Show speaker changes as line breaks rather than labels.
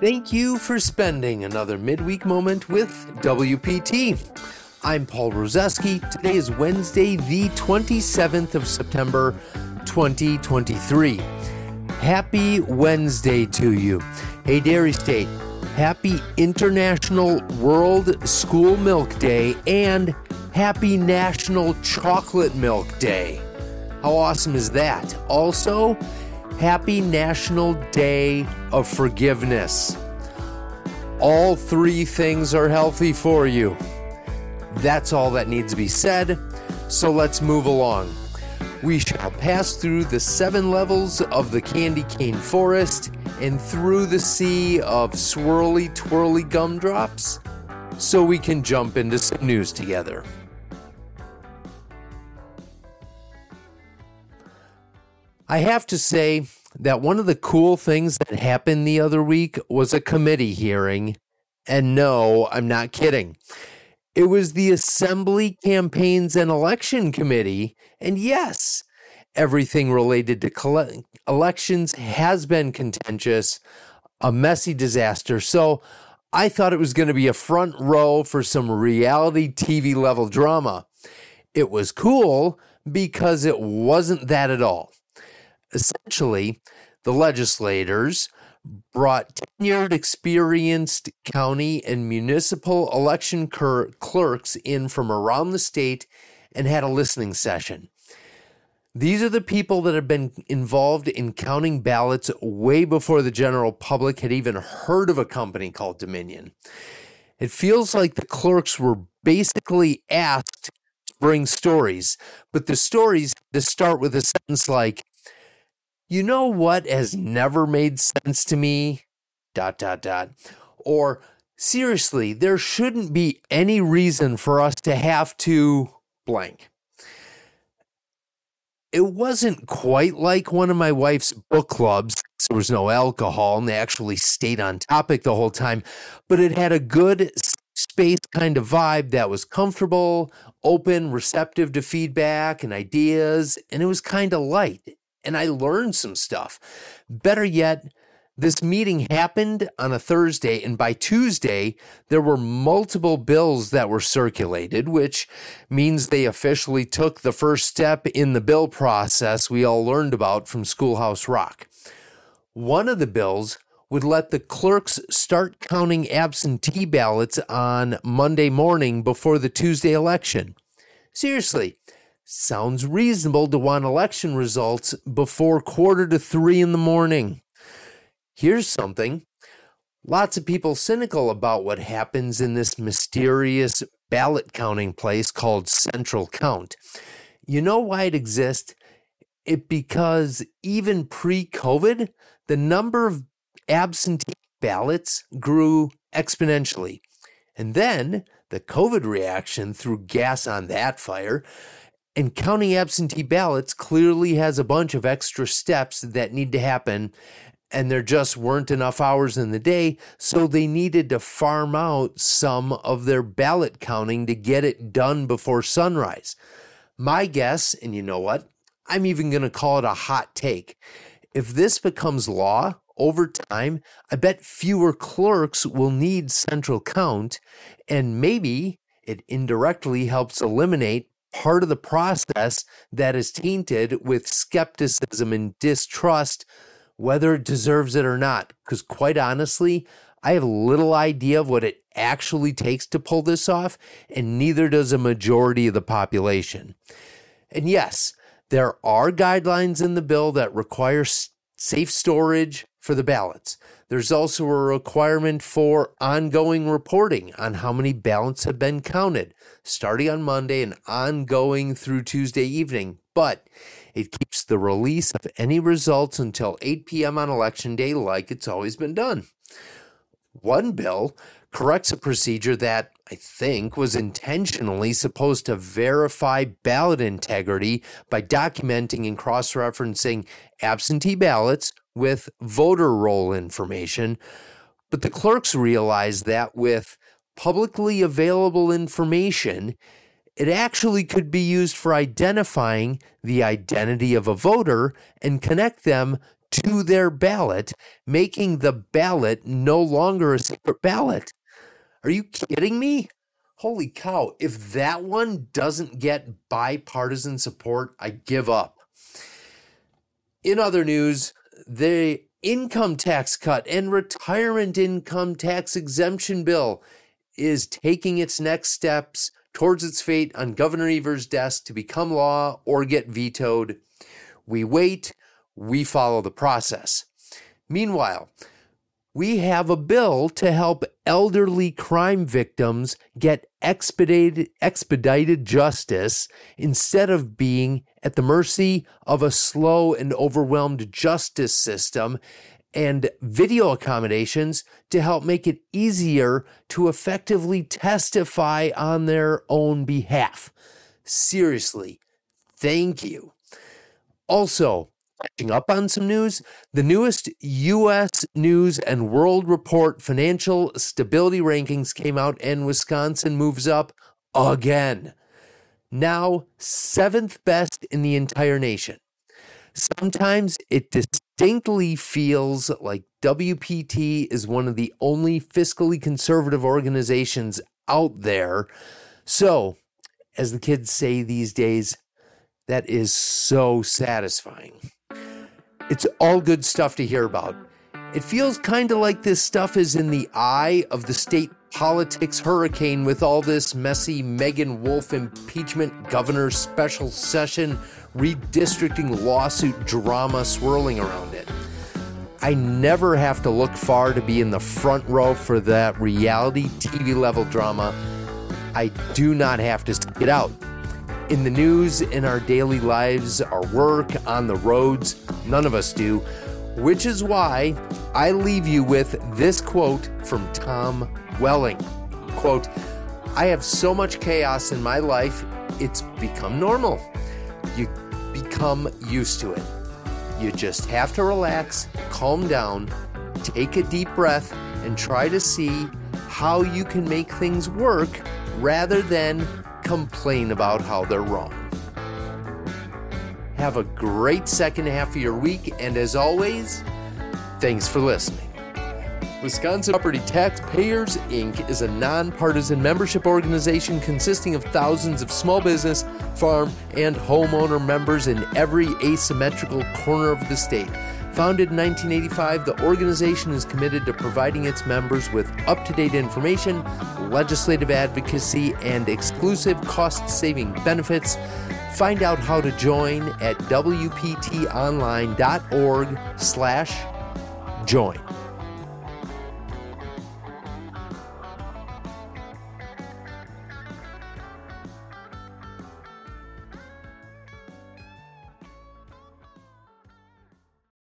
Thank you for spending another midweek moment with WPT. I'm Paul Rozeski. Today is Wednesday, the 27th of September, 2023. Happy Wednesday to you. Hey, Dairy State, happy International World School Milk Day and happy National Chocolate Milk Day. How awesome is that? Also, Happy National Day of Forgiveness. All three things are healthy for you. That's all that needs to be said, so let's move along. We shall pass through the seven levels of the candy cane forest and through the sea of swirly twirly gumdrops so we can jump into some news together. I have to say that one of the cool things that happened the other week was a committee hearing. And no, I'm not kidding. It was the Assembly Campaigns and Election Committee. And yes, everything related to elections has been contentious, a messy disaster. So I thought it was going to be a front row for some reality TV level drama. It was cool because it wasn't that at all. Essentially, the legislators brought tenured, experienced county and municipal election cur- clerks in from around the state and had a listening session. These are the people that have been involved in counting ballots way before the general public had even heard of a company called Dominion. It feels like the clerks were basically asked to bring stories, but the stories to start with a sentence like, you know what has never made sense to me? Dot, dot, dot. Or, seriously, there shouldn't be any reason for us to have to blank. It wasn't quite like one of my wife's book clubs. There was no alcohol and they actually stayed on topic the whole time, but it had a good space kind of vibe that was comfortable, open, receptive to feedback and ideas, and it was kind of light and I learned some stuff. Better yet, this meeting happened on a Thursday, and by Tuesday, there were multiple bills that were circulated, which means they officially took the first step in the bill process we all learned about from Schoolhouse Rock. One of the bills would let the clerks start counting absentee ballots on Monday morning before the Tuesday election. Seriously, Sounds reasonable to want election results before quarter to three in the morning. Here's something. Lots of people cynical about what happens in this mysterious ballot counting place called Central Count. You know why it exists? It because even pre-COVID, the number of absentee ballots grew exponentially. And then the COVID reaction threw gas on that fire. And counting absentee ballots clearly has a bunch of extra steps that need to happen. And there just weren't enough hours in the day. So they needed to farm out some of their ballot counting to get it done before sunrise. My guess, and you know what? I'm even going to call it a hot take. If this becomes law over time, I bet fewer clerks will need central count, and maybe it indirectly helps eliminate part of the process that is tainted with skepticism and distrust, whether it deserves it or not. Because quite honestly, I have little idea of what it actually takes to pull this off, and neither does a majority of the population. And yes, there are guidelines in the bill that require safe storage for the ballots. There's also a requirement for ongoing reporting on how many ballots have been counted, starting on Monday and ongoing through Tuesday evening. But it keeps the release of any results until 8 p.m. on election day, like it's always been done. One bill corrects a procedure that I think was intentionally supposed to verify ballot integrity by documenting and cross referencing absentee ballots with voter roll information. But the clerks realized that with publicly available information, it actually could be used for identifying the identity of a voter and connect them to their ballot, making the ballot no longer a separate ballot. Are you kidding me? Holy cow. If that one doesn't get bipartisan support, I give up. In other news, the income tax cut and retirement income tax exemption bill is taking its next steps towards its fate on Governor Evers' desk to become law or get vetoed. We wait, we follow the process. Meanwhile, we have a bill to help elderly crime victims get expedited, expedited justice instead of being at the mercy of a slow and overwhelmed justice system and video accommodations to help make it easier to effectively testify on their own behalf. Seriously, thank you. Also, catching up on some news, the newest U.S. News and World Report financial stability rankings came out, and Wisconsin moves up again. Now, seventh best in the entire nation. Sometimes it distinctly feels like WPT is one of the only fiscally conservative organizations out there. So, as the kids say these days, that is so satisfying. It's all good stuff to hear about. It feels kind of like this stuff is in the eye of the state politics hurricane with all this messy Meagan Wolfe impeachment, governor special session, redistricting lawsuit drama swirling around it. I never have to look far to be in the front row for that reality TV level drama. I do not have to stick it out in the news, in our daily lives, our work, on the roads. None of us do. Which is why I leave you with this quote from Tom Welling. Quote, I have so much chaos in my life, it's become normal. You become used to it. You just have to relax, calm down, take a deep breath, and try to see how you can make things work rather than complain about how they're wrong. Have a great second half of your week, and as always, thanks for listening. Wisconsin Property Taxpayers Inc. is a nonpartisan membership organization consisting of thousands of small business, farm, and homeowner members in every asymmetrical corner of the state. Founded in 1985, the organization is committed to providing its members with up to date information, legislative advocacy, and exclusive cost saving benefits. Find out how to join at wptonline.org/slash join.